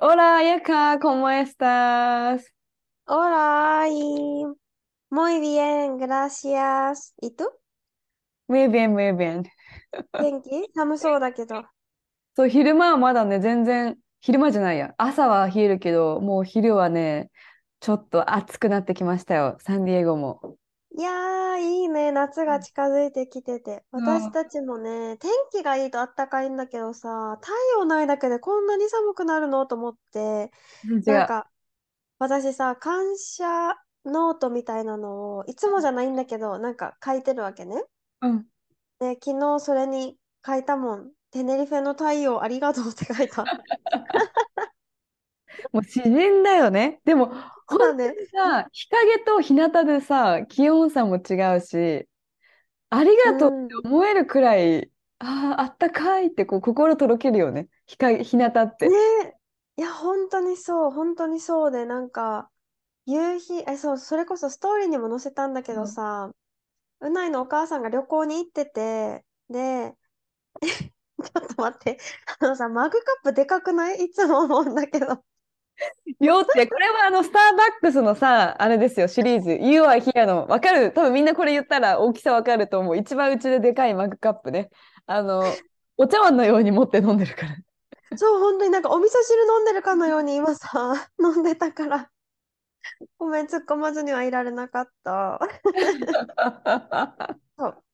Hola, Ayaka, ¿cómo estás? Hola y muy bien, gracias ¿Y tú? Muy bien, muy bien. 元気寒そうだけどそう、昼間はまだね、全然、昼間じゃないや。朝は冷えるけど、もう昼はね、ちょっと暑くなってきましたよ。サンディエゴも。いやーいいね。夏が近づいてきてて。うん。私たちもね天気がいいとあったかいんだけどさ太陽ないだけでこんなに寒くなるのと思って。なんか私さ感謝ノートみたいなのをいつもじゃないんだけどなんか書いてるわけね。うん。で昨日それに書いたもん。テネリフェの太陽ありがとうって書いた。もう詩人だよね。でも、そうだねさ、日陰と日向でさ、気温差も違うし、ありがとうって思えるくらい、ああ、あったかいってこう心とろけるよね。日陰、日向って。ねいや本当にそう本当にそうでなんか夕日えそうそれこそストーリーにも載せたんだけどさ、うないのお母さんが旅行に行っててで ちょっと待ってあのさマグカップでかくない？いつも思うんだけどよって、これはあの、スターバックスのさ、あれですよ、シリーズ。You are here の、わかる？多分みんなこれ言ったら大きさわかると思う。一番うちででかいマグカップね。あの、お茶碗のように持って飲んでるから。そう本当になんかお味噌汁飲んでるかのように今さ 飲んでたからごめん突っ込まずにはいられなかった そう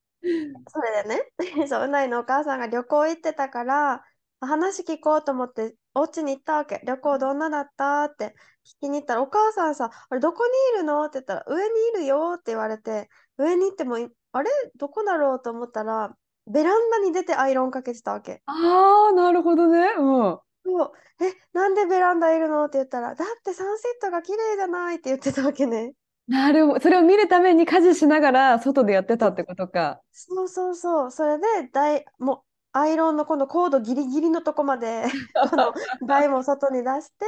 それでねそううないのお母さんが旅行行ってたから話聞こうと思ってお家に行ったわけ旅行どんなだった？って聞きに行ったらお母さんさ「あれどこにいるの?」って言ったら「上にいるよ」って言われて上に行ってもいあれ？どこだろう？と思ったらベランダに出てアイロンかけてたわけ。ああ、なるほどね。うん。そうえなんでベランダいるの？って言ったらだってサンセットが綺麗じゃないって言ってたわけね。なるほど。それを見るために家事しながら外でやってたってことか。そうそうそうそれで台もうアイロンのこのコードギリギリのとこまで この台も外に出して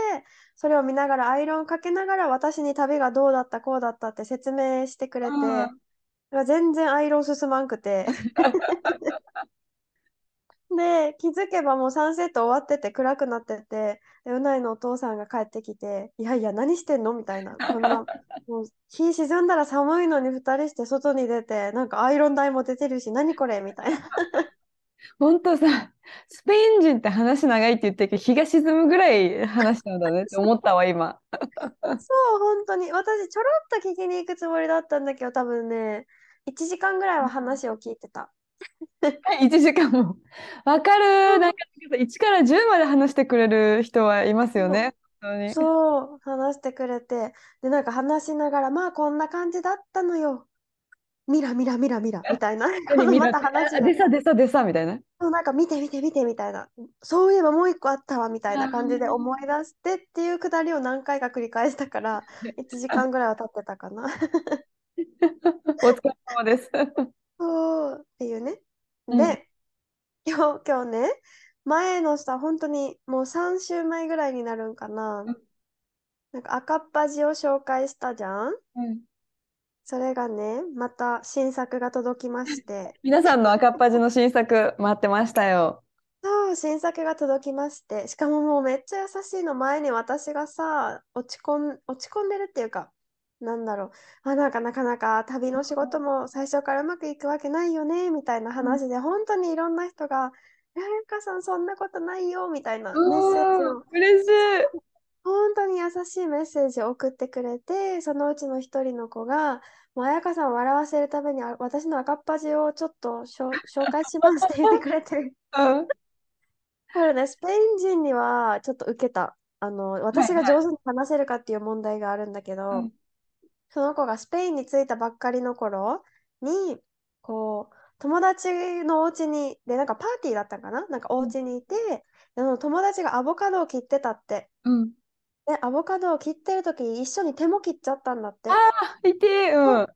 それを見ながらアイロンかけながら私に旅がどうだったこうだったって説明してくれてあ全然アイロン進まんくて で気づけばもうサンセット終わってて暗くなっててでうないのお父さんが帰ってきて「いやいや何してんの?」みたいなこんな もう日沈んだら寒いのに2人して外に出てなんかアイロン台も出てるし何これみたいな。本当さ、スペイン人って話長いって言ってるけど、日が沈むぐらい話したんだねって 思ったわ、今。そう、本当に。私、ちょろっと聞きに行くつもりだったんだけど、多分ね、1時間ぐらいは話を聞いてた。1時間も。わかる。なんか、1から10まで話してくれる人はいますよね。そう、話してくれて。で、なんか話しながら、まあ、こんな感じだったのよ。ミラミラミラミラみたいな。この また話がでさでさでさみたいな？そうなんか見て見て見てみたいな。そういえばもう一個あったわみたいな感じで思い出してっていうくだりを何回か繰り返したから、1時間ぐらいは経ってたかな。お疲れ様です。そうっていうね。うんで、今日、今日ね、前のさ、本当にもう3週前ぐらいになるんかな。うんなんか赤っ端を紹介したじゃん？うんそれがね、また新作が届きまして。皆さんの赤っ端の新作待ってましたよ。そう、新作が届きまして。しかももうめっちゃ優しいの前に私がさ、落ち込ん、落ち込んでるっていうか、なんだろう。あ、なんかなかなか旅の仕事も最初からうまくいくわけないよね、みたいな話で、本当にいろんな人が、え、ゆかさんそんなことないよ、みたいなメッセージを、嬉しい。本当に優しいメッセージを送ってくれて、そのうちの一人の子が、もう彩香さんを笑わせるためにあ私の赤っ端をちょっと紹介しますって言ってくれて。うん。これね、スペイン人にはちょっと受けた。あの、私がはいはい上手に話せるかっていう問題があるんだけど、うんその子がスペインに着いたばっかりの頃に、こう、友達のお家に、で、なんかパーティーだったかな？なんかお家にいて、でも友達がアボカドを切ってたって。うん。で、アボカドを切ってる時に一緒に手も切っちゃったんだって。あ、いて、うん。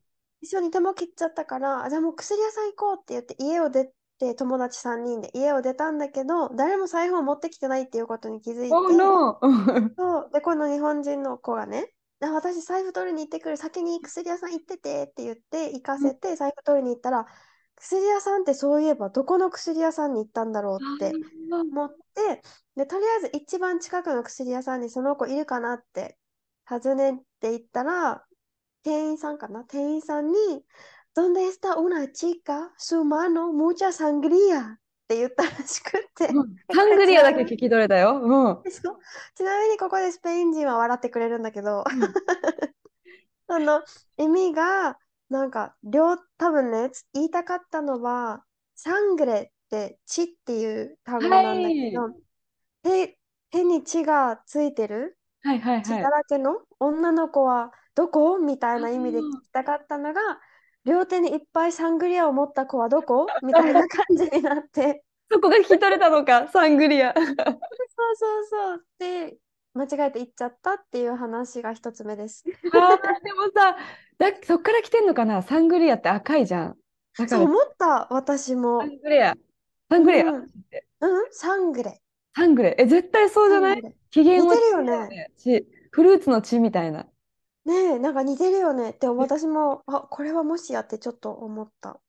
一緒に手も切っちゃったから、あじゃあもう薬屋さん行こうって言って家を出て、友達3人で家を出たんだけど、誰も財布を持ってきてないっていうことに気づいて、Oh no! う んそうで、この日本人の子がね、あ私財布取りに行ってくる、先に薬屋さん行っててって言って行かせて財布取りに行ったら、薬屋さんってそういえばどこの薬屋さんに行ったんだろうって思って、で、とりあえず一番近くの薬屋さんにその子いるかなって尋ねて行ったら、店員さんかな？店員さんに、¿Dónde está una chica? Su mano, mucha sangría って言ったらしくって。うんサングリアだけ聞き取れたよ。うん。そうちなみにここでスペイン人は笑ってくれるんだけど、あの意味がなんか両多分ねつ言いたかったのはサングレって血っていう単語なんだけど、手手に血がついてるはいはいはい血だ。らけの女の子はどこ？みたいな意味で聞きたかったのが両手にいっぱいサングリアを持った子はどこ？みたいな感じになって。そこが聞き取れたのか、サングリア。そうそうそう。で、間違えて言っちゃったっていう話が一つ目です。でもさ、だ、そっから来てんのかな？サングリアって赤いじゃん。だから、そう思った、私もサ。ングレア。サングレア。うんうん、サングレ。サングレ。え、絶対そうじゃない？機嫌は似てるよねフルーツの血みたいな。ねえ、なんか似てるよねって私も、あ、これはもしやってちょっと思った。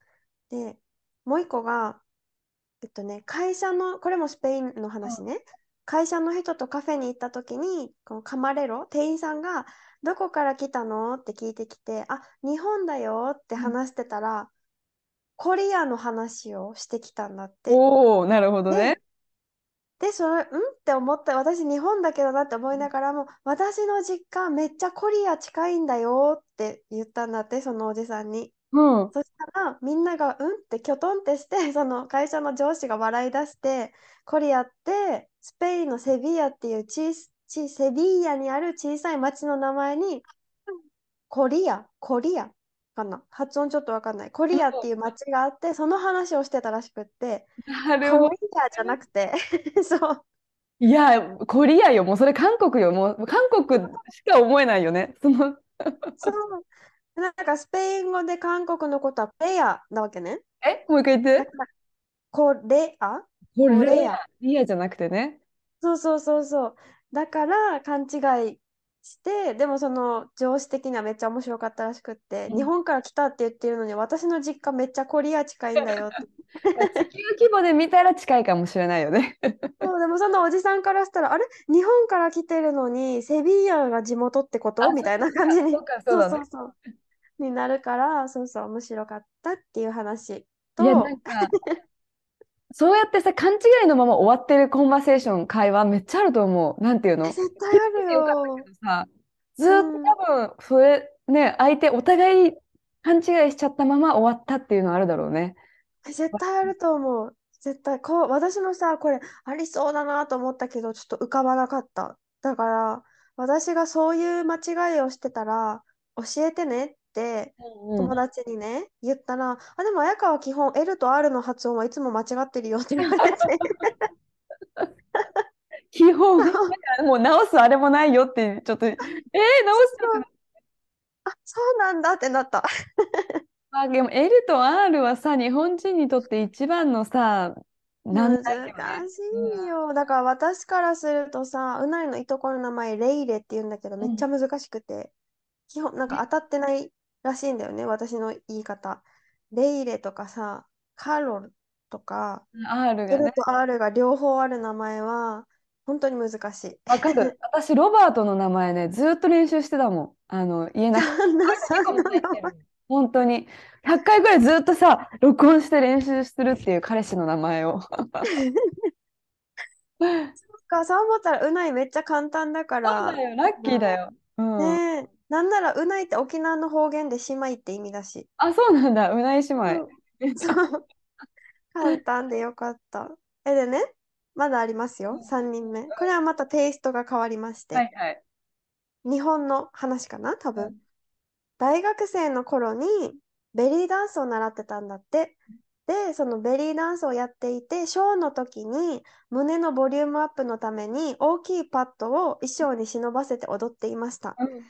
で、もう一個が、えっとね、会社の、これもスペインの話ね。会社の人とカフェに行った時に、このカマレロ、店員さんが、どこから来たの？って聞いてきて、あ、日本だよって話してたら、コリアの話をしてきたんだって。おお、なるほどね。で、それ、ん？って思った。私、日本だけどなって思いながらも、私の実家めっちゃコリア近いんだよって言ったんだって、そのおじさんに。うん。そしたら、みんなが、うんってきょとんってして、その会社の上司が笑い出して、コリアって、スペインのセビーヤっていう小ちセビーヤにある小さい町の名前に、コリア、コリアかな？発音ちょっとわかんない。コリアっていう町があって、その話をしてたらしくって、コ。リアじゃなくて、そう。いや、コリアよ。もうそれ韓国よ。もう韓国しか思えないよね。その、そう。なんかスペイン語で韓国のことはレアなわけね。え、もう一回言って。コレアコレレアア。リアじゃなくてね。そうそうそうそう。だから勘違いして、でもその上司的にはめっちゃ面白かったらしくって、うん日本から来たって言ってるのに、私の実家めっちゃコリア近いんだよって。地球規模で見たら近いかもしれないよね。そう、でもそのおじさんからしたら、あれ？日本から来てるのに、セビーヤが地元ってこと？あみたいな感じにそうか、そうだねそう。になるから、そうそう、面白かったっていう話と、いや、なんか、そうやってさ、勘違いのまま終わってるコンバセーション、会話めっちゃあると思う。なんていうの？え絶対あるよずーっと多分、それ、ね、相手、お互い勘違いしちゃったまま終わったっていうのあるだろうね。え絶対あると思う。絶対こう、私もさ、これありそうだなと思ったけど、ちょっと浮かばなかった。だから、私がそういう間違いをしてたら、教えてねって友達にね、言ったら、あ、でも綾香は基本 L と R の発音はいつも間違ってるよって言われて。基本、もう直すあれもないよって、ちょっと、えー、直すあ、そうなんだってなった。あ、でも L と R はさ、日本人にとって一番のさ、難しいよ。だから私からするとさ、うないのいとこの名前レイレって言うんだけど、めっちゃ難しくて、基本なんか当たってないらしいんだよね、私の言い方。レイレとかさ、カロルとか、R が L ね。と R が両方ある名前は、本当に難しい。わかる。私、ロバートの名前ね、ずーっと練習してたもん。あの、言えなくて。本当に。100回ぐらいずっとさ、録音して練習するっていう彼氏の名前を。か、そう思ったら、うないめっちゃ簡単だかそうら、だよ、ラッキーだよ。うん。ねえ、なんならうないって沖縄の方言で姉妹って意味だし。あ、そうなんだ、うない姉妹。そう。簡単でよかった。え、でね、まだありますよ、3人目。これはまたテイストが変わりまして、はいはい。日本の話かな、多分うん。大学生の頃にベリーダンスを習ってたんだって。で、そのベリーダンスをやっていて、ショーの時に胸のボリュームアップのために大きいパッドを衣装に忍ばせて踊っていました。うん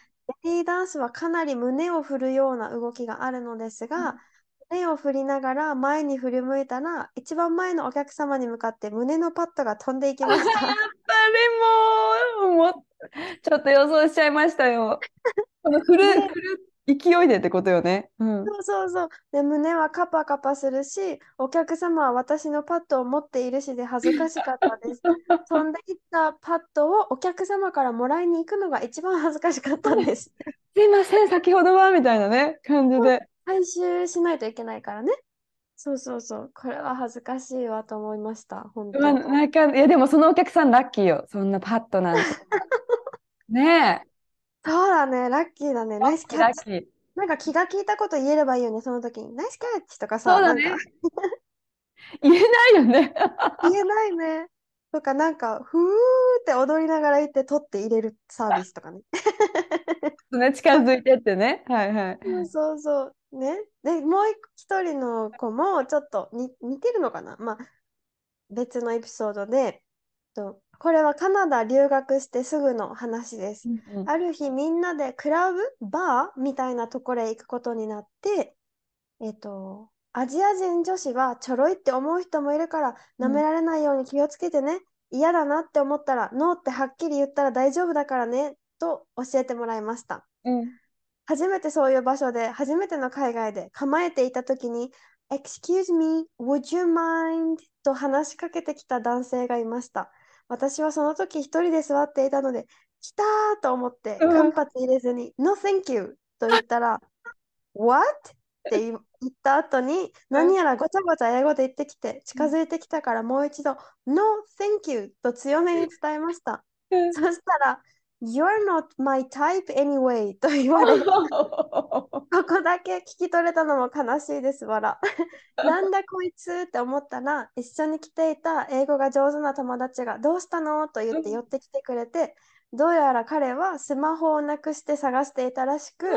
ベリーダンスはかなり胸を振るような動きがあるのですが、胸を振りながら前に振り向いたら、一番前のお客様に向かって胸のパッドが飛んでいきました。やっぱりもう、もうちょっと予想しちゃいましたよ。この振る、ね振る勢いでってことよね。うん。そうそうそう。で、胸はカパカパするし、お客様は私のパッドを持っているしで恥ずかしかったです。飛んでいったパッドをお客様からもらいに行くのが一番恥ずかしかったんです。すいません、先ほどはみたいなね、感じで。回収しないといけないからね。そうそうそう。これは恥ずかしいわと思いました。本当。まあ、なんか、いや、でもそのお客さんラッキーよ。そんなパッとなんて。ねそうだね。ラッキーだね。え、ナイスキャッチ。ラッキー。なんか気が利いたこと言えればいいよね。その時に。ナイスキャッチとかさ、そうだねなんか 言えないよね。言えないね。とか、なんか、ふーって踊りながら行って取って入れるサービスとかね。ね、近づいてってね。はいはい。そうそうそう。ね。で、もう一人の子もちょっとに似てるのかなまあ、別のエピソードで、とこれはカナダ留学してすぐの話です。うんある日みんなでクラブ、バーみたいなところへ行くことになって、えっと、アジア人女子はちょろいって思う人もいるから、うん舐められないように気をつけてね。嫌だなって思ったら、ノーってはっきり言ったら大丈夫だからね、と教えてもらいました。うん。初めてそういう場所で、初めての海外で構えていたときに、Excuse me, would you mind? と話しかけてきた男性がいました。私はその時一人で座っていたので、来たーと思ってうん間髪入れずに、No thank you と言ったら、What? って言った後に、何やらごちゃごちゃ英語で言ってきて、近づいてきたからもう一度、No thank you と強めに伝えました。そしたら、You're not my type anyway と言われ、ここだけ聞き取れたのも悲しいです、わら。なんだこいつって思ったら、一緒に来ていた英語が上手な友達が、どうしたのと言って寄ってきてくれて、どうやら彼はスマホをなくして探していたらしく、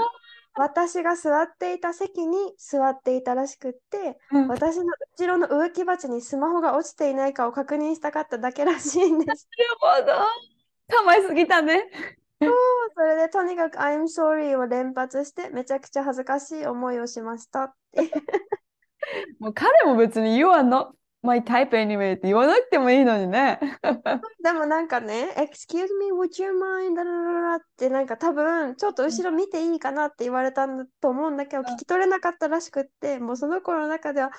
私が座っていた席に座っていたらしくって、うん私の後ろの植木鉢にスマホが落ちていないかを確認したかっただけらしいんです。なるほど。構えすぎたね。それでとにかく I'm sorry を連発してめちゃくちゃ恥ずかしい思いをしましたって。もう彼も別に You are not my type anyway って言わなくてもいいのにね。でもなんかね、Excuse me, would you mind? ってなんか多分ちょっと後ろ見ていいかなって言われたんだと思うんだけど、うん聞き取れなかったらしくって、もうその子の中では聞い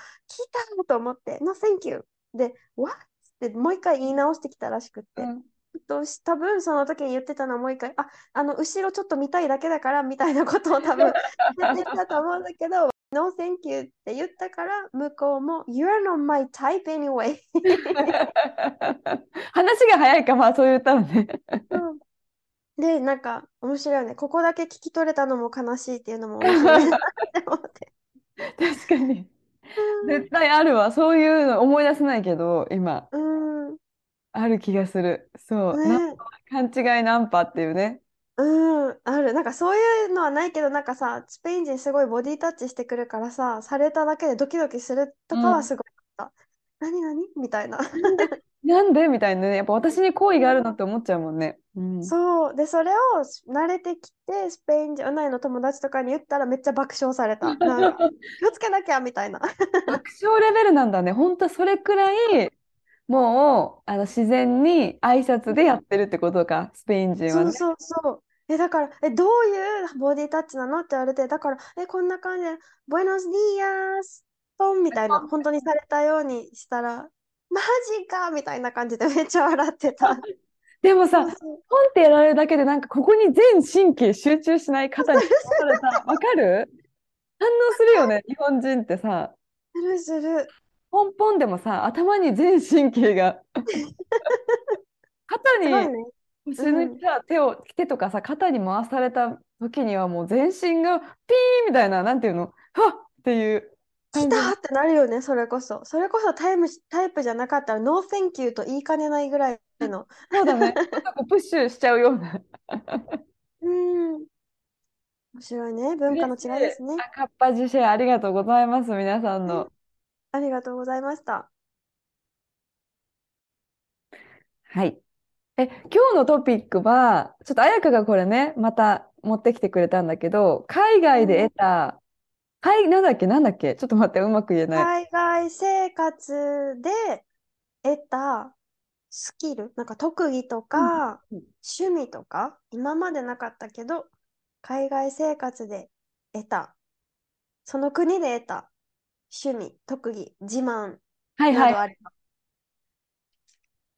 たと思って、No thank you で、What? ってもう一回言い直してきたらしくって。うんとし多分その時に言ってたのはもう一回、あ、あの後ろちょっと見たいだけだからみたいなことを多分 言ってたと思うんだけど、No thank you って言ったから向こうも You're not my type anyway 話が早いか、まあそう言ったらね。うんで、なんか面白いよね。ここだけ聞き取れたのも悲しいっていうのも面白いなって思って。確かに。絶対あるわ。そういうの思い出せないけど、今、うん、ある気がする。そう。ねナンパ勘違いナンパっていうね。うん、ある。なんかそういうのはないけど、なんかさ、スペイン人すごいボディタッチしてくるからさ、されただけでドキドキするとかうんはすごいあった。何何みたいな。なんで？みたいなね。やっぱ私に好意があるのって思っちゃうもんね。うん。そう。で、それを慣れてきて、スペイン人、うないの友達とかに言ったらめっちゃ爆笑された。なんか、気をつけなきゃみたいな。爆笑レベルなんだね。本当それくらい、もう、あの、自然に挨拶でやってるってことか、スペイン人はね。そうそうそう。え、だから、え、どういうボディタッチなのって言われて、だから、え、こんな感じで、Buenos días、トンみたいな、本当にされたようにしたら、マジかみたいな感じでめっちゃ笑ってた。でもさ、そうそうポンってやられるだけでなんかここに全神経集中しない肩にされた。わかる？反応するよね、日本人ってさ。するする。ポンポンでもさ、頭に全神経が。肩に、ね。後ろにさ、手を、手とかさ、肩に回された時にはもう全身がピーみたいな、なんていうの、はっっていう。来たってなるよね、それこそ。それこそタイム、タイプじゃなかったら、 no thank you と言いかねないぐらいの。そうだね。プッシュしちゃうような。うん。面白いね。文化の違いですね。赤っ恥シェアありがとうございます、皆さんの。ありがとうございました。はい。え、今日のトピックは、ちょっと彩香がこれね、また持ってきてくれたんだけど、海外で得た、はい、なんだっけ、なんだっけ、ちょっと待って、うまく言えない。海外生活で得たスキル、なんか特技とかうん趣味とか、今までなかったけど、海外生活で得た、その国で得た趣味、特技、自慢はいはい。などあれば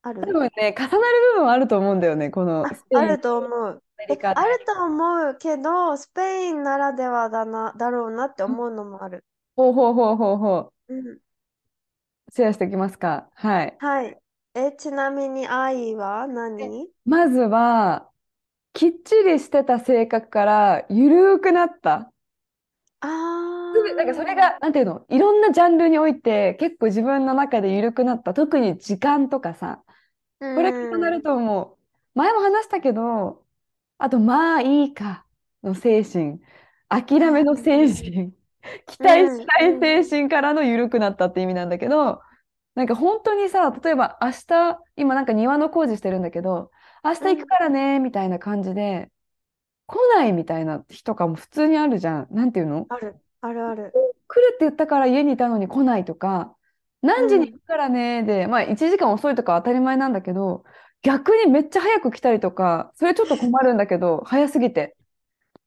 ある？多分ね、重なる部分はあると思うんだよね、このあスペイン、あると思う。え、アメリカで。あると思うけど、スペインならではだな、だろうなって思うのもある。ほうほうほうほうほう。うん。シェアしておきますか？はい。はい。え、ちなみに愛は何？まずは、きっちりしてた性格からゆるーくなった。あすぐ、なんかそれが、なんていうの、いろんなジャンルにおいて結構自分の中でゆるくなった。特に時間とかさ、ーこれ重なると思う。前も話したけど、あと、まあいいか。の精神、諦めの精神、期待しない精神からのゆるくなったって意味なんだけど、なんか本当にさ、例えば明日、今なんか庭の工事してるんだけど、明日行くからね、みたいな感じで、来ないみたいな日とかも普通にあるじゃん。なんていうの？ある、あるある。来るって言ったから家にいたのに来ないとか、何時に行くからねで、まあ1時間遅いとかは当たり前なんだけど、逆にめっちゃ早く来たりとか、それちょっと困るんだけど、早すぎて。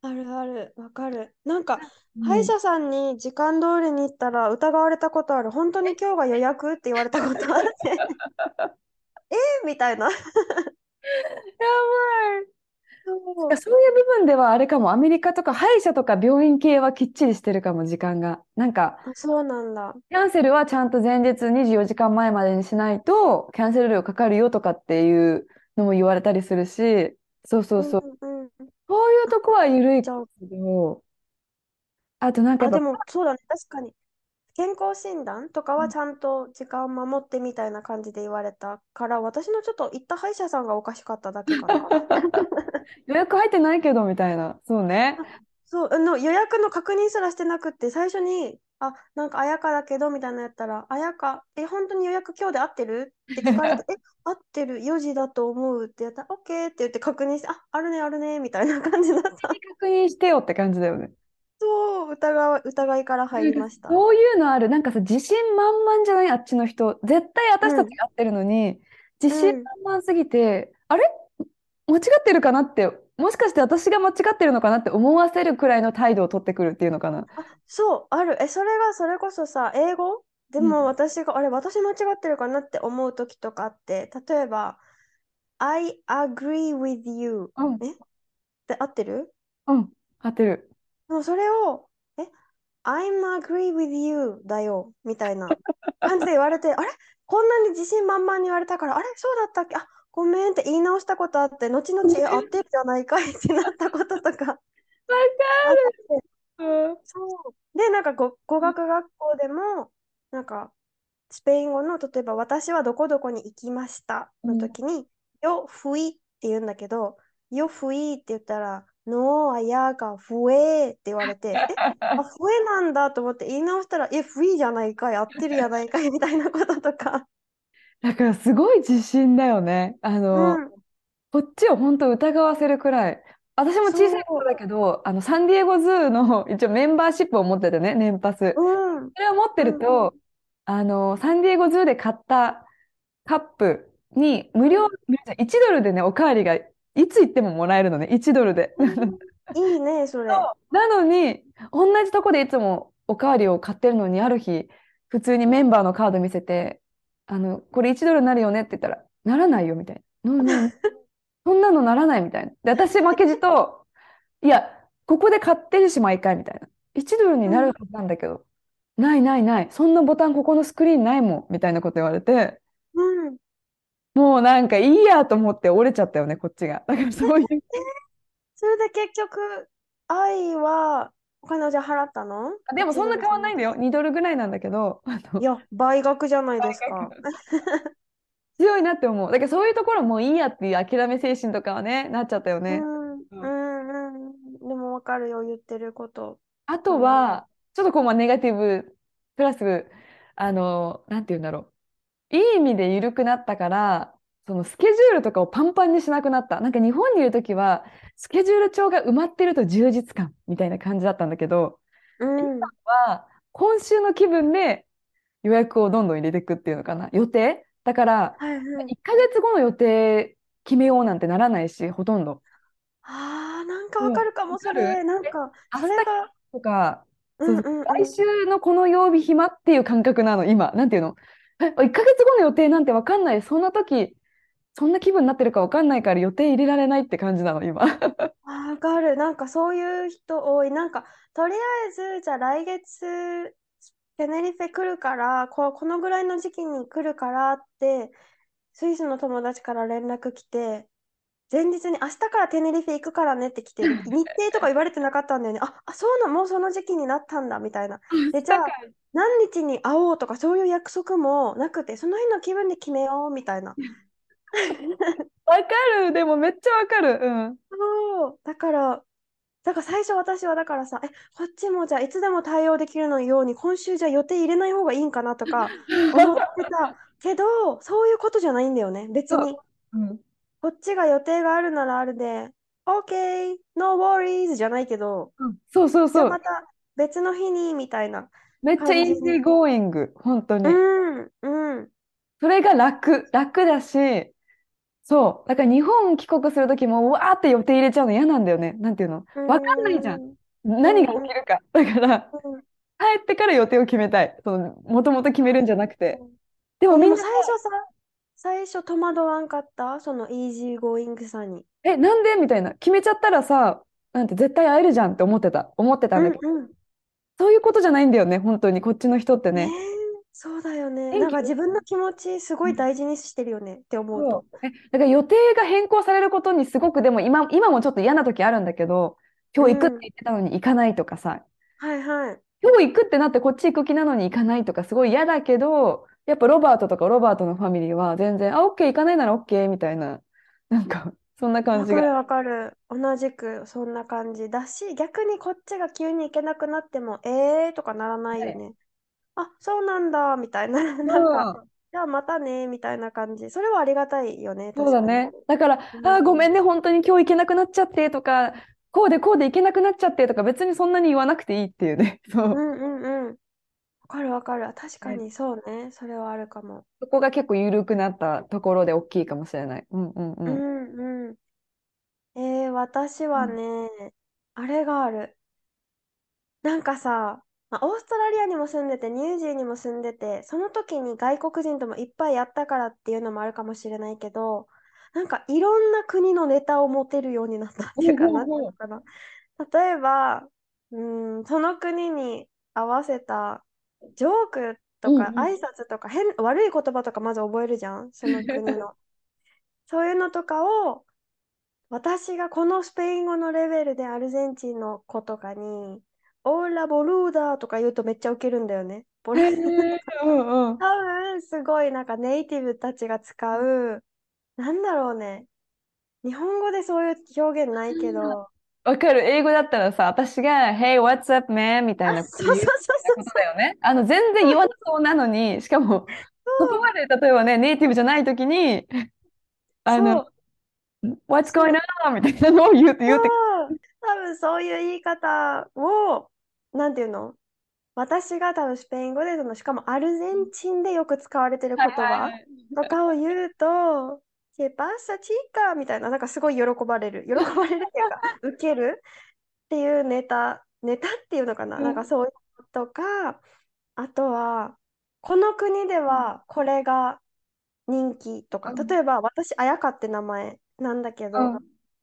あるある、わかる。なんか、うん歯医者さんに時間通りに行ったら疑われたことある。本当に今日が予約って言われたことあって。えーみたいな。やばい。そういういう部分ではあれかも、アメリカとか歯医者とか病院系はきっちりしてるかも、時間が。なんか、あそうなんだ。キャンセルはちゃんと前日24時間前までにしないと、キャンセル料かかるよとかっていうのも言われたりするし、そうそうそう。うんうん。そういうとこは緩いけど、あとなんかでもそうだね。確かに。健康診断とかはちゃんと時間守ってみたいな感じで言われたから、私のちょっと行った歯医者さんがおかしかっただけかな。予約入ってないけどみたいな。そうね。そう、あの予約の確認すらしてなくって、最初に、あ、なんか綾香だけどみたいなのやったら、綾香、え、本当に予約今日で合ってる？って聞かれて、え、合ってる、4時だと思うってやったら、OK って言って確認して、あ、あるね、あるね、みたいな感じだった。確認してよって感じだよね。そう、疑い、疑いから入りました。そういうのある。なんかさ、自信満々じゃない？あっちの人。絶対私たちが合ってるのに、自信満々すぎて、あれ？間違ってるかなって、もしかして私が間違ってるのかなって思わせるくらいの態度を取ってくるっていうのかな？あ、そう、ある。え、それがそれこそさ、英語？でうんも私が、あれ、私間違ってるかなって思う時とかあって、例えば、I agree with you うん、って合ってる？うん、合ってる。もうそれを、え、I'm agree with you だよ、みたいな感じで言われて、あれ？こんなに自信満々に言われたから、あれ？そうだったっけ？あ、ごめんって言い直したことあって、後々、え、合ってるじゃないかいってなったこととか。あって、うん。そう。で、なんか語、語学学校でも、なんか、スペイン語の、例えば、私はどこどこに行きましたの時に、yo fui って言うんだけど、yo fui って言ったら、no, allá fue って言われて、え、あ、fue なんだと思って言い直したら、え、fui じゃないかい、合ってるじゃないかい、みたいなこととか。だからすごい自信だよね。あの、うん。こっちを本当疑わせるくらい。私も小さい頃だけど、あの、 San Diego Zoo の 一応メンバーシップを持っててね、年パス。うん。それを持ってると、あの、 San Diego Zoo で買ったカップに無料、1ドルでね、おかわりがいつ行ってももらえるのね、1ドルで。いいね、それ。なのに、同じとこでいつもおかわりを買ってるのに、ある日、普通にメンバーのカード見せて、あの、これ1ドルになるよねって言ったら、ならないよみたいな。なな そんなのならないみたいな。で、私負けじと、いや、ここで買ってるし、毎回みたいな。1ドルになるはずなんだけど、ないないない。そんなボタンここのスクリーンないもん。みたいなこと言われて、うん。もうなんかいいやと思って折れちゃったよね、こっちが。だからそういう。それで結局、愛は、お金をじゃあ払ったの？でもそんな変わんないんだよ。2ドルぐらいなんだけど、いや、倍額じゃないですか。強いなって思う。だけどそういうところもういいやっていう諦め精神とかはね、なっちゃったよね。うん、うん、うん。でもわかるよ、言ってること。あとは、ちょっとこう、まあ、ネガティブ、プラス、あの、なんて言うんだろう。いい意味で緩くなったから、そのスケジュールとかをパンパンにしなくなった。なんか日本にいるときは、スケジュール帳が埋まってると充実感みたいな感じだったんだけど、うん。今は今週の気分で予約をどんどん入れていくっていうのかな。予定？だから、はいはい。1ヶ月後の予定決めようなんてならないし、ほとんど。ああ、なんかわうん。かるかも、それ。なんか、明日それが、とか、うんうんうん。来週のこの曜日暇っていう感覚なの、今。なんていうの？え、1ヶ月後の予定なんてわかんない。そんな時、そんな気分になってるかわかんないから予定入れられないって感じなの、今。わかる。なんかそういう人多い。なんか、とりあえず、じゃあ来月、テネリフェ来るから、こ、このぐらいの時期に来るからって、スイスの友達から連絡来て、前日に明日からテネリフェ行くからねって来て、日程とか言われてなかったんだよね。あ、あ、そうなの、もうその時期になったんだ、みたいな。で、じゃあ、何日に会おうとかそういう約束もなくて、その日の気分で決めよう、みたいな。わかる。でもめっちゃわかる。うん。そう。だから、だから最初私はだからさ、え、こっちもじゃあいつでも対応できるのように、今週じゃあ予定入れない方がいいんかなとか思ってたけど、そういうことじゃないんだよね。別。に。うん。こっちが予定があるならあるで、OK, no worries じゃないけど、うんそうそうそう。また別の日にみたいなめっちゃイージ。ーゴーイング。本当うに。ん、うん、それが楽。楽だし、そう。だから日本帰国するときも、うわーって予定入れちゃうの嫌なんだよね。なんていうの？うわかんないじゃん。何が起ん、きるか。だから、うん。帰ってから予定を決めたい。その、もともと決めるんじゃなくて。でもみんな、も最初さ、最初戸惑わんかった？そのイージーゴーイングさに。え、なんで？みたいな。決めちゃったらさ、なんて絶対会えるじゃんって思ってた。思ってたんだけど。うんうん。そういうことじゃないんだよね。本当に。こっちの人ってねえ、ね。そうだよね。なんか自分の気持ちすごい大事にしてるよねって思うと。え、だから予定が変更されることにすごくでも今、今もちょっと嫌な時あるんだけど、う今日行くってん。言ってたのに行かないとかさ、はいはい。今日行くってなってこっち行く気なのに行かないとかすごい嫌だけど、やっぱロバートとかロバートのファミリーは全然、あ、オッケー行かないならオッケーみたいな、なんかそんな感じが。わかるわかる。同じくそんな感じだし、逆にこっちが急に行けなくなっても、えーとかならないはいよね。あ、そうなんだ、みたいな。なんか、じゃあまたね、みたいな感じ。それはありがたいよね。そうだね。だから、うあー、ごめんん。ね、本当に今日行けなくなっちゃってとか、こうでこうで行けなくなっちゃってとか、別にそんなに言わなくていいっていうね。そう。うんうんうん。わかるわかる。確かねにそうね。それはあるかも。そこが結構緩くなったところで大きいかもしれない。うんうんううん。んうん。えー、私はうんね、あれがある。なんかさ、まあ、オーストラリアにも住んでて、ニュージーにも住んでて、その時に外国人ともいっぱいやったからっていうのもあるかもしれないけど、なんかいろんな国のネタを持てるようになったっていうか、なんていうほう。のかな。例えば、うん、その国に合わせたジョークとか。挨拶とか変、悪い言葉とかまず覚えるじゃん、その国の。そういうのとかを私がこのスペイン語のレベルでアルゼンチンの子とかに、オーラボルーダとか言うとめっちゃウケるんだよね。ボルへえ、うんうん。多分すごいなんかネイティブたちが使う、なんだろうね。日本語でそういう表現ないけど、わかる。英語だったらさ、私が、Hey, what's up, man? みたいあ、なことそうそうそうそうだよね。あの、全然言わなそうなのに、しかも、そこまで、例えばね、ネイティブじゃないときに、あの、What's going on? みたいなのを言う、言うって。多分そういう言い方を、なんていうの？私が多分スペイン語でその、しかもアルゼンチンでよく使われてるはい言葉。とかを言うと、ケパッサチーカみたいな、なんかすごい喜ばれる。喜ばれるっていうか、ウケるっていうネタ、ネタっていうのかな、なんかそういうのとか、あとは、この国ではこれが人気とか、例えば私、綾香って名前なんだけど、うん。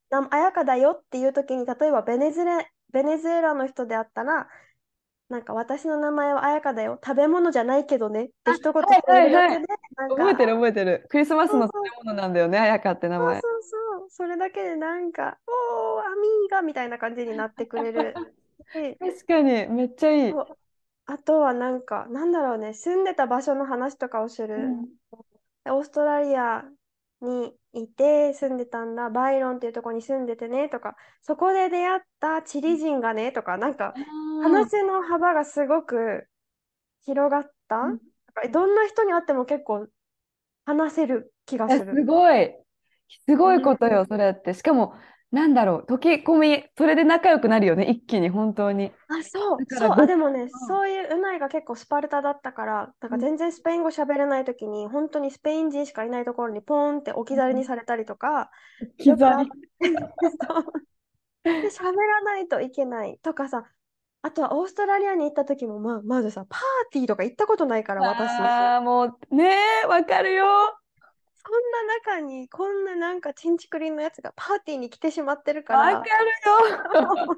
な綾香だよっていう時に、例えばベネズエ、ベネズエラの人であったら、なんか私の名前は綾香だよ、食べ物じゃないけどねって一言はい添えるだはいはい。けで、なんか、覚えてる覚えてる。クリスマスの食べ物なんだよね、あやかって名前。そうそうそう、それだけでなんか、おー、アミーガみたいな感じになってくれる。で、確かに、めっちゃいい。あとはなんか、なんだろうね、住んでた場所の話とかをする。うんオーストラリアにいて住んでたんだ、バイロンっていうところに住んでてねとか、そこで出会ったチリ人がねとか、なんかあ話の幅がすごく広がった？からどんな人に会っても結構話せる気がえする。すごい。すごいことよ、それって。しかも、なんだろう、溶け込み、それで仲良くなるよね、一気に、本当に。あ、そう、そう、あ、でもね、そういう、うないが結構スパルタだったから、なんか全然スペイン語喋れないときに、本当にスペイン人しかいないところにポーンって置き去りにされたりとか、刻よくあっみ。そうで、喋らないといけないとかさ、あとはオーストラリアに行った時も、ま、まずさ、パーティーとか行ったことないから、私。あ、もう、ねえ、わかるよ。な中に、こんななんかチンチクリンのやつがパーティーに来てしまってるかわかる。ら、よ。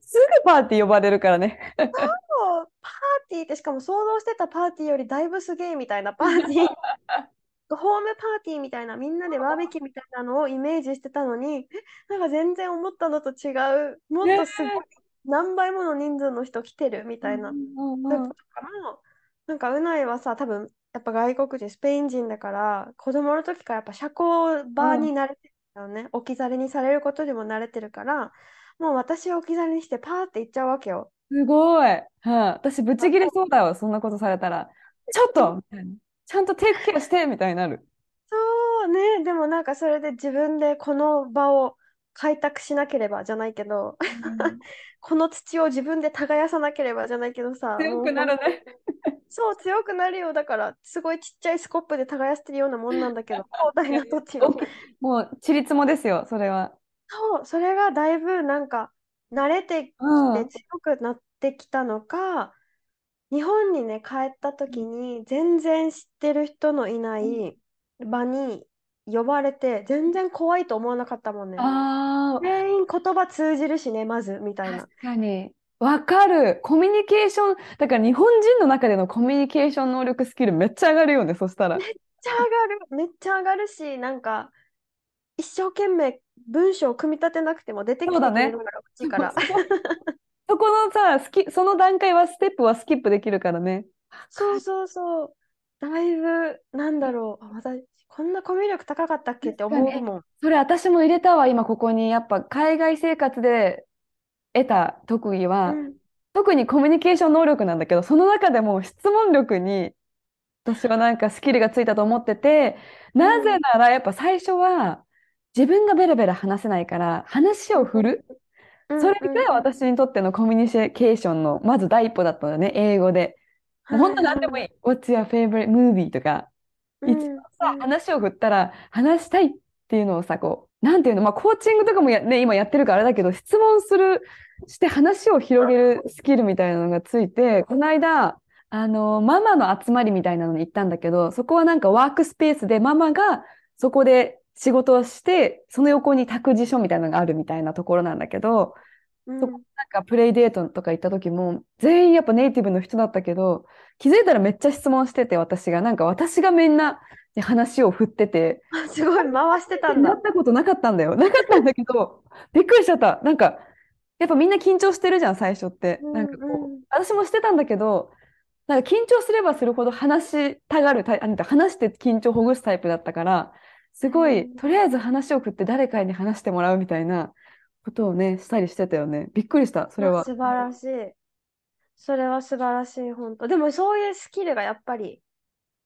すぐパーティー呼ばれるからね。そう。パーティーってしかも想像してたパーティーよりだいぶすげえみたいなパーティー。ホームパーティーみたいなみんなでバーベキューみたいなのをイメージしてたのにえなんか全然思ったのと違う。もっとすごい何倍もの人数の人来てるみたいな、うん。そういうことかな。なんかうないはさ多分やっぱ外国人スペイン人だから子供の時からやっぱ社交場に慣れてるよね、置き去りにされることにも慣れてるからもう私を置き去りにしてパーって行っちゃうわけよ。すごい。はい、私、ブチギレそうだわ、そんなことされたら。ちょっとちゃんとテイクケアしてみたいになる。そうね、でもなんかそれで自分でこの場を開拓しなければじゃないけど、この土を自分で耕さなければじゃないけどさ、強くなるね。そう強くなるよ。だからすごいちっちゃいスコップで耕してるようなもんなんだけど、広大な土地を。もう、ちりつもですよ、それは。そう、それがだいぶなんか慣れてきうんて強くなってきたのか、日本にね、帰った時に全然知ってる人のいない場に呼ばれて、全然怖いと思わなかったもんね。ああ、全員言葉通じるしね、まず、みたいな。確かに。わかる。コミュニケーション、だから日本人の中でのコミュニケーション能力スキルめっちゃ上がるよね、そしたら。めっちゃ上がる。めっちゃ上がるし、なんか、一生懸命文章を組み立てなくても出てきてるから、口から。そこのさ、スキ、その段階はステップはスキップできるからね。そうそうそう。だいぶ、なんだろう。あ私、こんなコミュ力高かったっけ？って思うもん。それ私も入れたわ、今ここに。やっぱ海外生活で得た特技は、うん特にコミュニケーション能力なんだけど、その中でも質問力に私はなんかスキルがついたと思ってて、なぜならやっぱ最初は自分がベラベラ話せないから話を振る。うんそれが私にとってのコミュニケーションのまず第一歩だったのね、英語で。本当何でもいい。What's your favorite movie? とか、うん一度さ、話を振ったら話したいっていうのをさ、こう、なんていうの、まあコーチングとかもや、ね、今やってるからあれだけど、質問する、して話を広げるスキルみたいなのがついて、この間、あの、ママの集まりみたいなのに行ったんだけど、そこはなんかワークスペースでママがそこで仕事をして、その横に託児所みたいなのがあるみたいなところなんだけど、うんそこなんかプレイデートとか行った時も、全員やっぱネイティブの人だったけど、気づいたらめっちゃ質問してて、私が。なんか私がみんなに話を振ってて、あ すごい回してたんだ。なったことなかったんだよ。なかったんだけど、びっくりしちゃった。なんか、やっぱみんな緊張してるじゃん、最初って。なんかこうんう、うん私もしてたんだけど、なんか緊張すればするほど話したがるあなんて話して緊張をほぐすタイプだったから、すごい、うんとりあえず話を振って誰かに話してもらうみたいなことをね、したりしてたよね。びっくりした、それは。素晴らしい。それは素晴らしい、本当。でもそういうスキルがやっぱり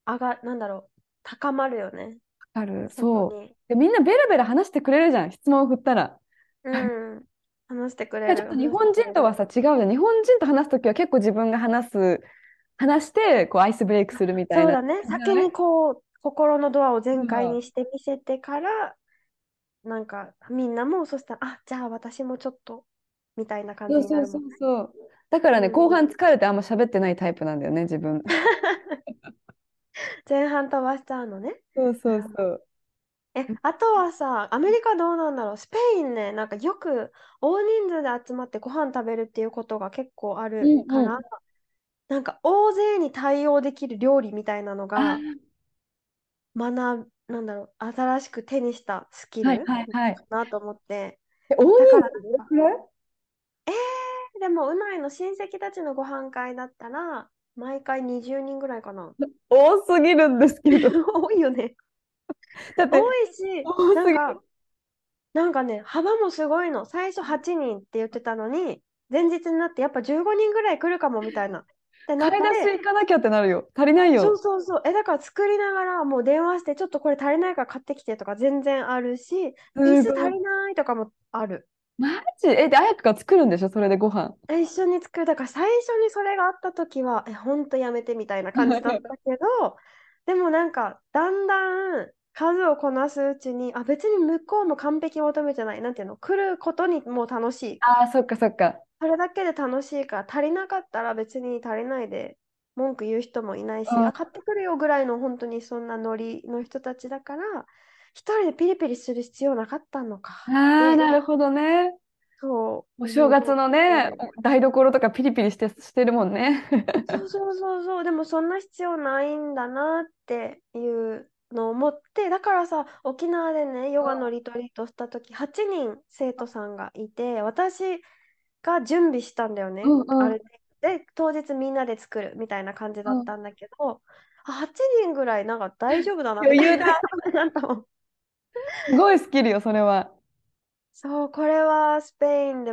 上が、なんだろう、高まるよね。ある。そそう。でみんなベラベラ話してくれるじゃん、質問を振ったら。うん。話してくれる。ちょっと日本人とはさ、違うじゃん。日本人と話すときは結構自分が話す、話して、こう、アイスブレイクするみたいな。そうだね。先にこう、心のドアを全開にして見せてから、なんかみんなもそしたら、あ、じゃあ私もちょっと、みたいな感じそうになるもんそうそうそう。だからね、うん後半疲れてあんま喋ってないタイプなんだよね、自分。前半飛ばしちゃうのね。そうそうそう。え、あとはさ、アメリカどうなんだろう？スペインね、なんかよく大人数で集まってご飯食べるっていうことが結構あるかうんうら、なんか大勢に対応できる料理みたいなのあが学ぶ、なんだろう、新しく手にしたスキルはいはいはい。かなと思って。え大だから人数どれくらい？でも、うないの親戚たちのご飯会だったら、毎回20人ぐらいかな。多すぎるんですけど。多いよね。だって、多いし、なんか、なんかね、幅もすごいの。最初8人って言ってたのに、前日になってやっぱ15人ぐらい来るかもみたいな。てなっ買い出して、行かなきゃってなるよ。足りないそうよ。そうそう。え、だから作りながらもう電話して、ちょっとこれ足りないから買ってきてとか全然あるし、椅子足すごい。りないとかもある。マジ？え、で、綾香が作るんでしょ？それでご飯。え、一緒に作る。だから最初にそれがあった時は、え、ほんとやめてみたいな感じだったけど、でもなんか、だんだん数をこなすうちに、あ、別に向こうも完璧求めてない。なんていうの、来ることにもう楽しい。ああ、そっかそっか。それだけで楽しいから、足りなかったら別に足りないで文句言う人もいないし、うんあ、買ってくるよぐらいの本当にそんなノリの人たちだから、一人でピリピリする必要なかったのか。ああ、で、なるほどね。そうお正月のね。台所とかピリピリして、してるもんね。そうそうそうそう、でもそんな必要ないんだなっていうのを思って、だからさ、沖縄でね、ヨガのリトリートした時、8人生徒さんがいて、私が準備したんだよね。うんうんあれで、当日みんなで作るみたいな感じだったんだけど、あ8人ぐらいなんか大丈夫だなみ余裕たいななったもん。すごいスキルよ、それは。そう、これはスペインで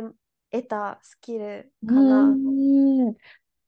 得たスキルかうな。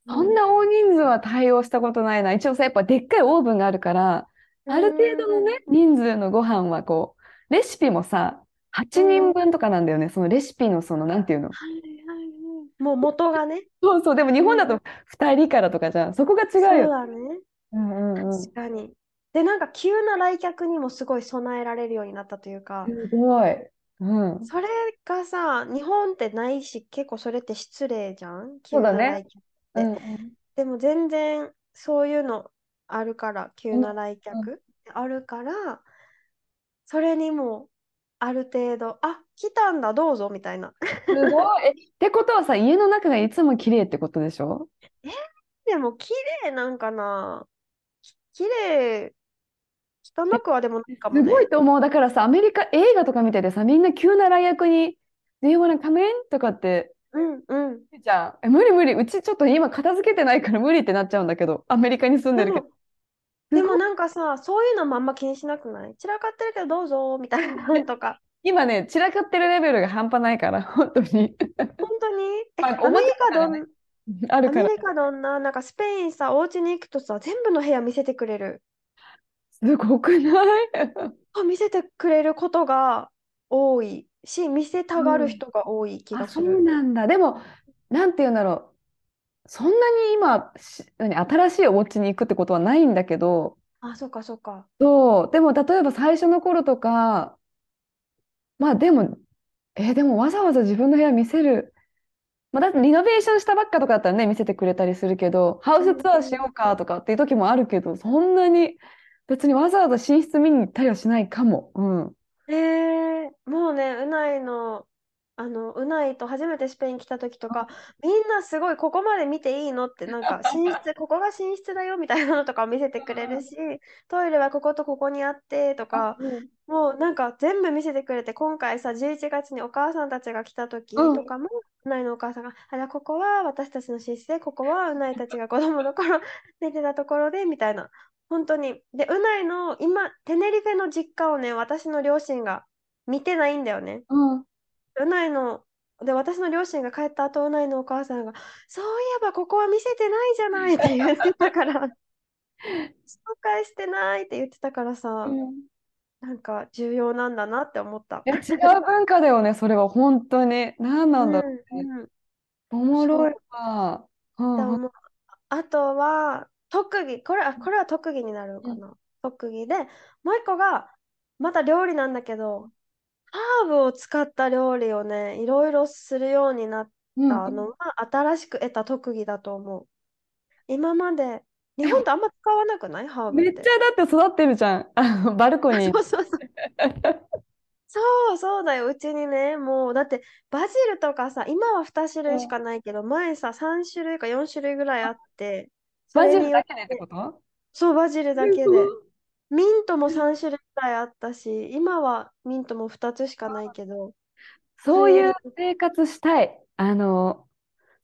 そんな大人数は対応したことないな。一応さ、やっぱでっかいオーブンがあるから、ある程度のね、人数のご飯はこう、レシピもさ、8人分とかなんだよね。そのレシピのその、なんていうの？はいはいはい。もう元がね。そうそう、でも日本だと2人からとかじゃん。そこが違そううよ。だね。うんうんうん。す確かに。で、なんか急な来客にもすごい備えられるようになったというか、ごい。うん。それがさ、日本ってないし、結構それって失礼じゃん？急な来客うんうん。でも全然そういうのあるから、急な来客あるから、それにもある程度、あ、来たんだ、どうぞみたいな。すごい。え、ってことはさ、家の中がいつも綺麗ってことでしょ？でも綺麗なんかな？き綺麗、汚くはでもないかもすね。ごいと思う。だからさ、アメリカ映画とか見ててさ、みんな急な来客に、Do you wanna come in? とかってうんうん。じゃん。え、無理無理。うちちょっと今片付けてないから無理ってなっちゃうんだけど、アメリカに住んででるけど。も、でもなんかさ、そういうのもあんま気にしなくない？散らかってるけどどうぞみたいなのとか。今ね、散らかってるレベルが半端ないから、本当に。本当に？え、まあアメリカど表ん、あるから。アメリカどんな、なんかスペインさ、お家に行くとさ、全部の部屋見せてくれる。すごくない？あ、見せてくれることが多いし、見せたがる人が多い気あ、そうがする。なんだ。でも、なんて言うんだろう。そんなに今、新しいお家に行くってことはないんだけど、あ、そっかそっか。そう。でも、例えば最初の頃とか、まあでも、えーでもわざわざ自分の部屋見せる。まあ、だってリノベーションしたばっかとかだったらね、見せてくれたりするけど、ハウスツアーしようかとかっていう時もあるけど、そんなに別にわざわざ寝室見に行ったりはしないかも。うん。えー、もうね、うないの、あの、うないと初めてスペイン来た時とか、みんなすごいここまで見ていいのって、なんか 寝室、ここが寝室だよみたいなのとかを見せてくれるし、トイレはこことここにあってとか、うんもうなんか全部見せてくれて、今回さ、11月にお母さんたちが来た時うんとかも、うないのお母さんが、あら、ここは私たちの寝室で、ここはうないたちが子供の頃寝てたところで、みたいな。本当に。で、うないの今、テネリフェの実家をね、私の両親が見てないんだよね。うん。うないの、で、私の両親が帰った後、うないのお母さんが、そういえばここは見せてないじゃないって言ってたから、紹介してないって言ってたからさ、うんなんか重要なんだなって思った。違う文化だよね、それは本当に。何なんだろうね。うんうんおもろいわ。あとは、特技、これは、これは特技になるのかな。特技で、もう一個が、また料理なんだけど、ハーブを使った料理をね、いろいろするようになっうんたのは、新しく得た特技だと思う。今まで、日本ってあんま使わなくない？ハーブ。めっちゃだって育ってるじゃん。あのバルコニーそうそうそう。そうそうだよ、うちにね、もう、だって、バジルとかさ、今は2種類しかないけど、前さ、3種類か4種類ぐらいあって、そバジルだけでってこと？そう、バジルだけで。ミントも3種類ぐらいあったし、今はミントも2つしかないけど、そういう生活したい。あの、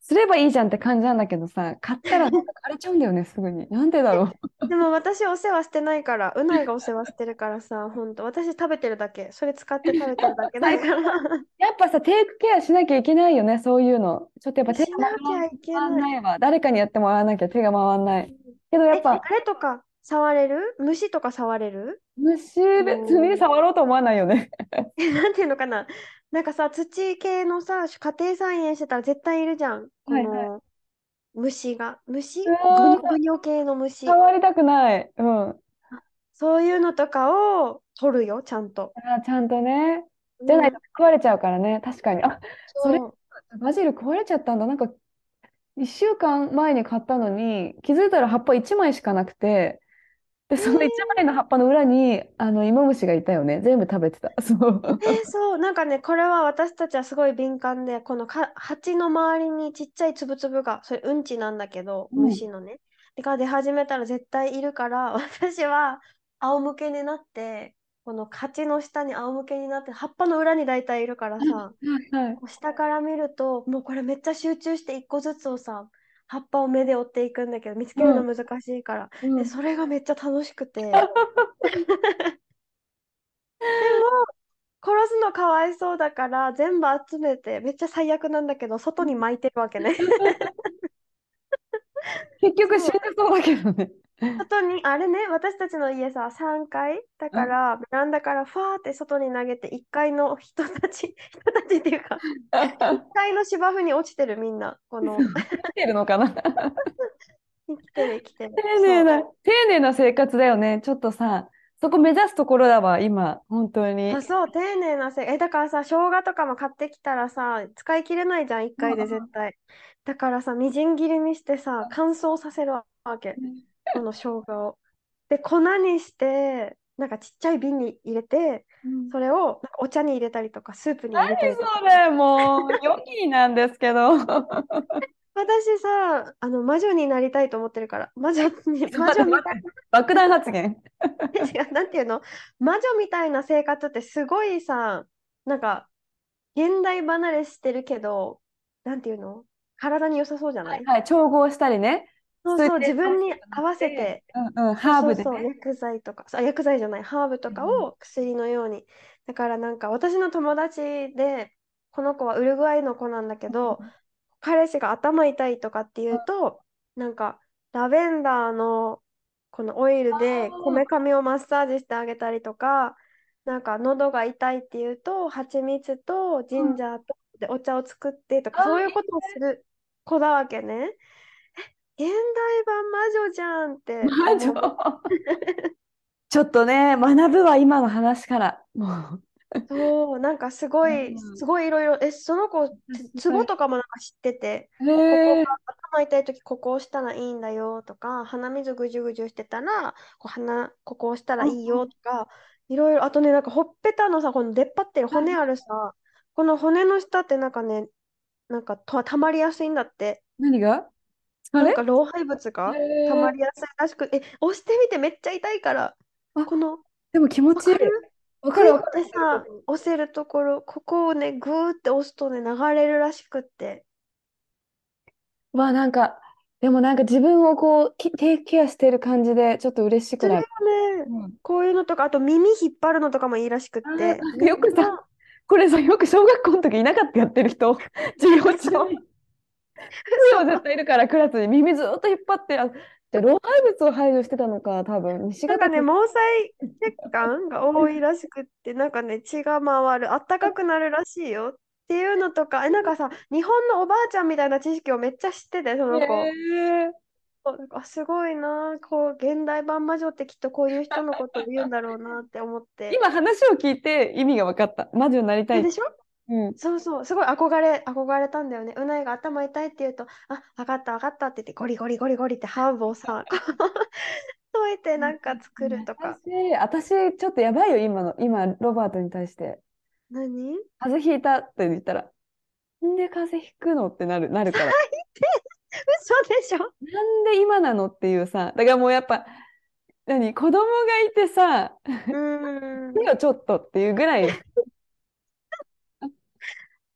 すればいいじゃんって感じなんだけどさ、買ったら 枯れちゃうんだよね、すぐに。なんでだろう。でも私お世話してないから、うないがお世話してるからさ、ほんと、私食べてるだけ、それ使って食べてるだけだから。やっぱさ、テイクケアしなきゃいけないよね、そういうの。ちょっとやっぱ手しが回んない。わ。誰かにやってもらわなきゃ手が回んない。けどやっえ、ぱあれとか触れる？虫とか触れる？虫別に触ろうと思わないよね。え、なんていうのかななんかさ、土系のさ、家庭菜園してたら絶対いるじゃん。こはいはいの虫が。虫？うわぐーにょぐにょ系の虫。触りたくない。うん。そういうのとかを取るよ、ちゃんと。あちゃんとね。じゃないうんと食われちゃうからね。確かに。あ、それそうバジル壊れちゃったんだ。なんか、1週間前に買ったのに、気づいたら葉っぱ1枚しかなくて、で、その1枚の葉っぱの裏に、あの、芋虫がいたよね。全部食べてた。そう。え、そう、なんかね、これは私たちはすごい敏感で、このか鉢の周りにちっちゃいつぶつぶが、それうんちなんだけど、うん虫のね。が出始めたら絶対いるから、私は仰向けになって、この鉢の下に仰向けになって、葉っぱの裏に大体いるからさ、はいはい。こう下から見ると、もうこれめっちゃ集中して一個ずつをさ、葉っぱを目で追っていくんだけど、見つけるの難しいから。うんで、それがめっちゃ楽しくて。でも、殺すのかわいそうだから、全部集めて、めっちゃ最悪なんだけど、外に巻いてるわけね。結局死んでそうだけどね。外に、あれね、私たちの家さ、3階だから、ベランダからファーって外に投げて、1階の人たち、人たちっていうか、1階の芝生に落ちてるみんな、この、生きてるのかな？生きてる生きてる。丁寧な、丁寧な生活だよね。ちょっとさ、そこ目指すところだわ、今、本当に。あ、そう、丁寧なせ、え、だからさ、生姜とかも買ってきたらさ、使い切れないじゃん、1回で絶対。だからさ、みじん切りにしてさ、乾燥させるわけ、この生姜を。で、粉にして、なんかちっちゃい瓶に入れて、うんそれをお茶に入れたりとか、スープに入れたりとか。それ、もう、良きなんですけど。私さ、あの、魔女になりたいと思ってるから、魔女に、魔女みたい爆弾発言。なんていうの？魔女みたいな生活ってすごいさ、なんか、現代離れしてるけど、なんていうの？体に良さそうじゃないはい、調合したりね。そうそう、自分に合わせて、うんうん、ハーブでそうそう、ね。薬剤とか、あ、薬剤じゃない、ハーブとかを薬のように。だからなんか、私の友達で、この子はウルグアイの子なんだけど、彼氏が頭痛いとかっていうと、なんか、ラベンダーのこのオイルでこめかみをマッサージしてあげたりとか、なんか喉が痛いっていうと、蜂蜜とジンジャーとでお茶を作ってとか、そういうことをする子だわけね。え、現代版魔女じゃんって魔女？ちょっとね、学ぶわ、今の話から。もう。そう、なんかすごい、うんすごいいろいろ、え、その子、つツボとかもなんか知ってて、へここえ。が頭痛い時ここをしたらいいんだよとか、鼻水ぐじゅぐじゅしてたら、こう鼻、ここをしたらいいよとか、いろいろ、あとね、なんかほっぺたのさ、この出っ張ってる骨あるさ、この骨の下ってなんかね、なんかとたまりやすいんだって。何が？なんか老廃物がへーたまりやすいらしく、え、押してみてめっちゃ痛いから、あこの、でも気持ちいい。わかグるわかるッてさ、押せるところ、ここをね、グーって押すとね、流れるらしくって。わ、なんか、でもなんか自分をこう、きテイクケアしてる感じで、ちょっと嬉しくそれなる。がね、うんこういうのとか、あと耳引っ張るのとかもいいらしくって。あーよくさ、これさ、よく小学校の時いなかったやってる人、授業中に。そう絶対いるから、クラスに耳ずっと引っ張って、あ、で、老廃物を排除してたのか、多分。西なんかね、毛細血管が多いらしくって、なんかね、血が回る、あったかくなるらしいよっていうのとか、え、なんかさ、日本のおばあちゃんみたいな知識をめっちゃ知ってて、その子。へーそうなんかすごいな、こう、現代版魔女ってきっとこういう人のことを言うんだろうなって思って。今話を聞いて意味が分かった。魔女になりたい。でしょ？うん。そうそう、すごい憧れ、憧れたんだよね。うないが頭痛いって言うと、あ、わかったわかったって言って、ゴリゴリゴリゴリってハーブをさ、こう 溶いてなんか作るとか。私、私、ちょっとやばいよ、今の、今、ロバートに対して。何風邪ひいた？って言ったら、んで風邪ひくの？ってなる、なるから。嘘でしょなんで今なの？っていうさ、だからもうやっぱ、何、子供がいてさ。いいよ、ちょっとっていうぐらい。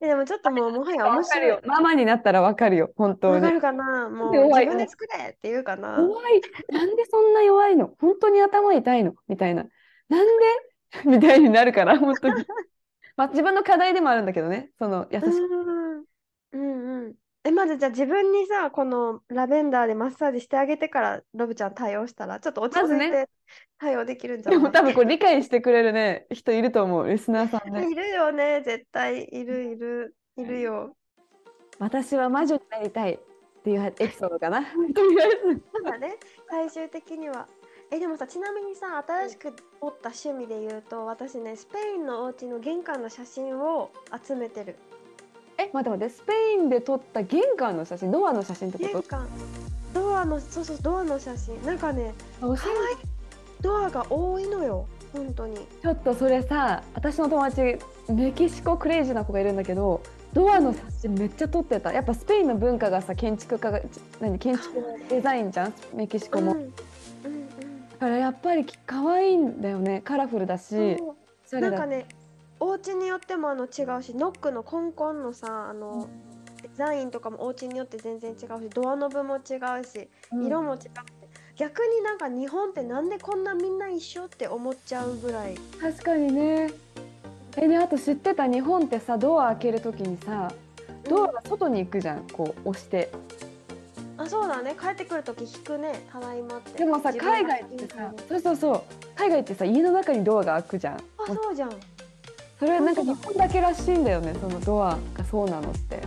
いえでもちょっともうもはや面白い。よ。ママになったらわかるよ、本当に。わかるかな？もう弱い自分で作れって言うかな？弱い。なんでそんな弱いの？本当に頭痛いの？みたいな。なんで？みたいになるから、本当に。まあ、自分の課題でもあるんだけどね、その優しい。うんうんうん。え、まずじゃあ自分にさ、このラベンダーでマッサージしてあげてからロブちゃん対応したら、ちょっと落ち着いまずねて対応できるんじゃでない？も多分これ理解してくれるね、人いると思う、リスナーさんね。いるよね、絶対いるいるいるよ。私は魔女になりたいっていうエピソードかな。とりあえず。そうだね、最終的には。え、でもさ、ちなみにさ、新しく持った趣味で言うと、私ね、スペインのお家の玄関の写真を集めてる。え、待って待って、スペインで撮った玄関の写真、ドアの写真ってこと？玄関。ドアの、そうそう、ドアの写真。なんかね、可愛いドアが多いのよ、本当に。ちょっとそれさ、私の友達、メキシコクレイジーな子がいるんだけど、ドアの写真めっちゃ撮ってた。やっぱスペインの文化がさ、建築家が、何、建築のデザインじゃん、メキシコも。うんうんうんだからやっぱり可愛いんだよね、カラフルだし、なんかねお家によってもあの違うしノックのコンコンのさあの、デザインとかもお家によって全然違うしドアノブも違うしうん。色も違くて、逆になんか日本ってなんでこんなみんな一緒って思っちゃうぐらい。確かにね。え、で、あと知ってた日本ってさ、ドア開けるときにさ、ドアが外に行くじゃん、こう押して。あそうだね。帰ってくるとき引くね。ただいまって。でもさ、海外ってさうん、そうそうそう、海外ってさ、家の中にドアが開くじゃん。あそうじゃんそれなんか日本だけらしいんだよね、そのドアがそうなのって。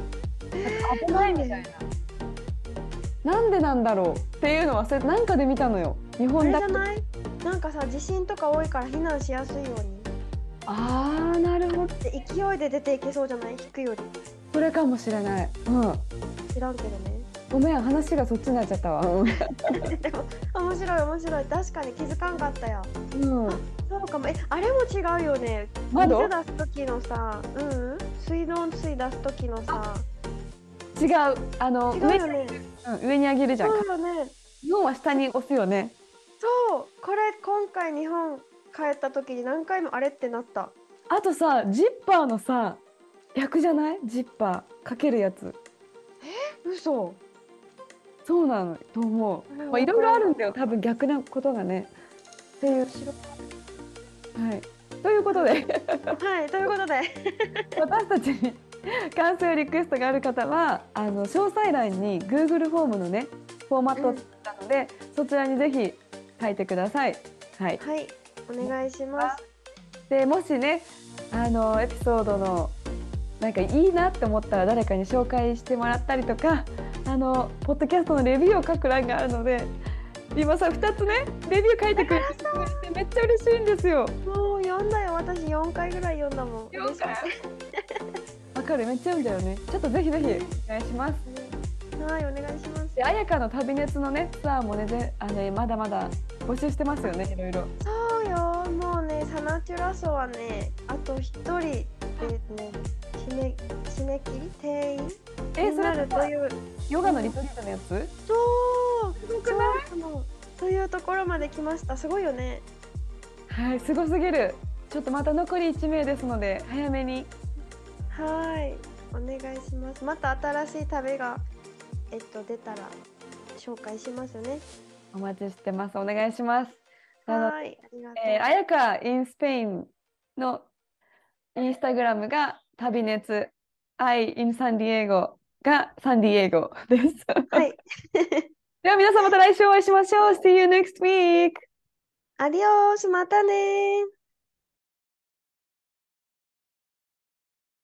危ないみたいな。なんでなんだろうっていうのはそれなんかで見たのよ。日あ本だけ。れじゃない？なんかさ地震とか多いから避難しやすいようにああ、なるほど。で勢いで出ていけそうじゃない？引くよりそれかもしれない。うん。知らんけどねごめん、話がそっちになっちゃったわ。うん。でも面白い面白い確かに気づかんかったやうん、そうかもえあれも違うよね窓？水出す時のさうん？うん水道水出す時のさ違う。あの、違う上によねうん、上に上げるじゃん。そうよね日本は下に押すよね。そうこれ今回日本帰った時に何回もあれってなったあとさ、ジッパーのさ、逆じゃない？ジッパーかけるやつ。嘘そうなのと思う。まあ、いろいろあるんだよ。多分逆なことがね。っていう。はい。ということで、はいということで 私たちに感想やリクエストがある方は、あの詳細欄に Google フォームのね、フォーマットを作ったので、そちらにぜひ書いてください。はい。はいお願いしますでもしねあのエピソードのなんかいいなって思ったら誰かに紹介してもらったりとかあのポッドキャストのレビューを書く欄があるので今さ2つねレビュー書いてくれっちゃ嬉しいんですよ。もう読んだよ私4回ぐらい読んだもん。読んだ嬉しわかるめっちゃ読んだよね。ちょっとぜひぜひお願いします。はいお願いします。であやかの旅熱のねツアーもねぜあのねまだまだ募集してますよねいろいろ。そうよもうねサナチュラソはねあと一人でね締め締め切り定員？えになるという。ヨガのリトリートのやつ？そう。すごくない？というところまで来ました。すごいよねはいすごすぎる。ちょっとまた残り1名ですので早めにはいお願いしますまた新しい旅がえっと出たら紹介しますねお待ちしてます。お願いします。はいありがとう、えー、あやか in スペインのインスタグラムが旅熱 I in サンディエゴがサンディエゴです。はい では皆さんまた来週お会いしましょう。See you next week! アディオースまたねー。